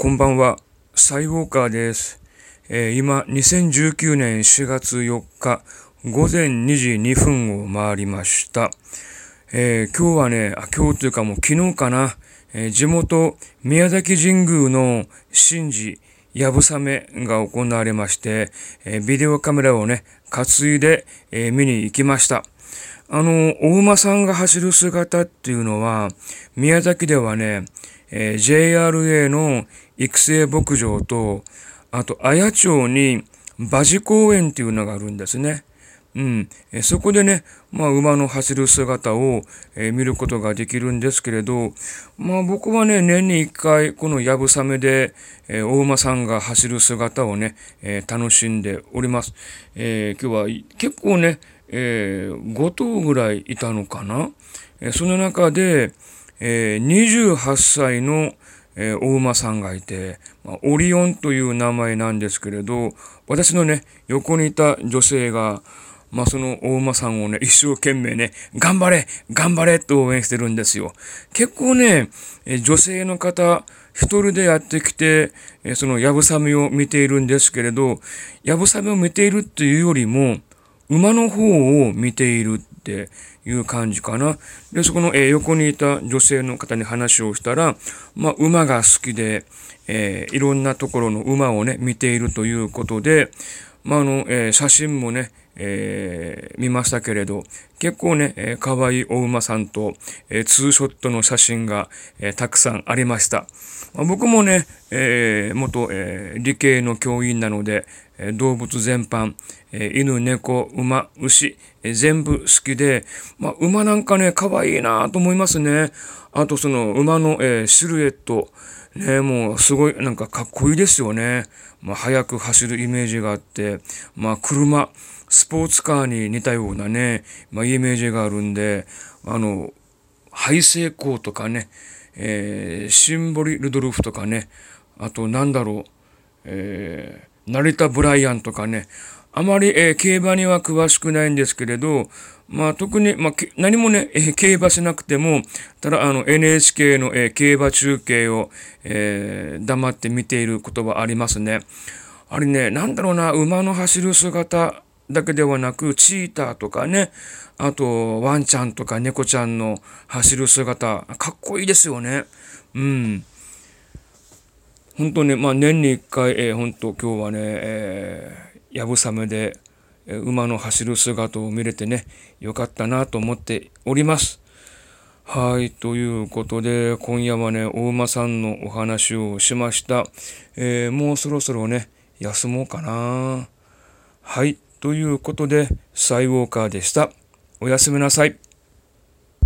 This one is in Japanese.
こんばんは、サイウォーカーです。えー、今、2019年4月4日、午前2時2分を回りました。えー、今日はね、今日というかもう昨日かな、えー、地元宮崎神宮の神事、やぶさめが行われまして、えビデオカメラをね、担いで、え見に行きました。あの、お馬さんが走る姿っていうのは、宮崎ではね、えー、JRA の育成牧場と、あと、綾町に馬事公園っていうのがあるんですね。うん。えそこでね、まあ、馬の走る姿を、えー、見ることができるんですけれど、まあ、僕はね、年に一回、このやぶさめで、えー、お馬さんが走る姿をね、えー、楽しんでおります。え今日は結構ね、え5頭ぐらいいたのかな。えその中で、えー、28歳の、えー、お馬さんがいて、まあ、オリオンという名前なんですけれど、私のね、横にいた女性が、まあ、そのお馬さんをね、一生懸命ね、頑張れ頑張れと応援してるんですよ。結構ね、女性の方、一人でやってきて、そのやぶさめを見ているんですけれど、やぶさめを見ているっていうよりも、馬の方を見ているっていう感じかな。で、そこの、え、横にいた女性の方に話をしたら、まあ、馬が好きで、えー、いろんなところの馬をね、見ているということで、まあ、あの、えー、写真もね、えー、見ましたけれど、結構ね、えー、可愛いお馬さんと、えー、ツーショットの写真が、えー、たくさんありました。まあ、僕もね、えー、元、えー、理系の教員なので、えー、動物全般、えー、犬、猫、馬、牛、えー、全部好きで、まあ、馬なんかね、可愛いなと思いますね。あとその馬の、えー、シルエット、ね、もうすごいなんかかっこいいですよね。まあ、速く走るイメージがあって、まあ、車、スポーツカーに似たようなね、ま、イメージがあるんで、あの、ハ成功とかね、えー、シンボリ・ルドルフとかね、あとなんだろう、えー、成田ブライアンとかね、あまり、えー、競馬には詳しくないんですけれど、まあ特に、まあ、何もね、えー、競馬しなくても、ただあの NHK の、えー、競馬中継を、えー、黙って見ていることはありますね。あれね、なんだろうな、馬の走る姿だけではなく、チーターとかね、あと、ワンちゃんとか猫ちゃんの走る姿、かっこいいですよね。うん。本当ね、まあ年に一回、えー、本当今日はね、えー、やぶさめで、えー、馬の走る姿を見れてね、よかったなと思っております。はい。ということで、今夜はね、お馬さんのお話をしました。えー、もうそろそろね、休もうかな。はい。ということで、サイウォーカーでした。おやすみなさい。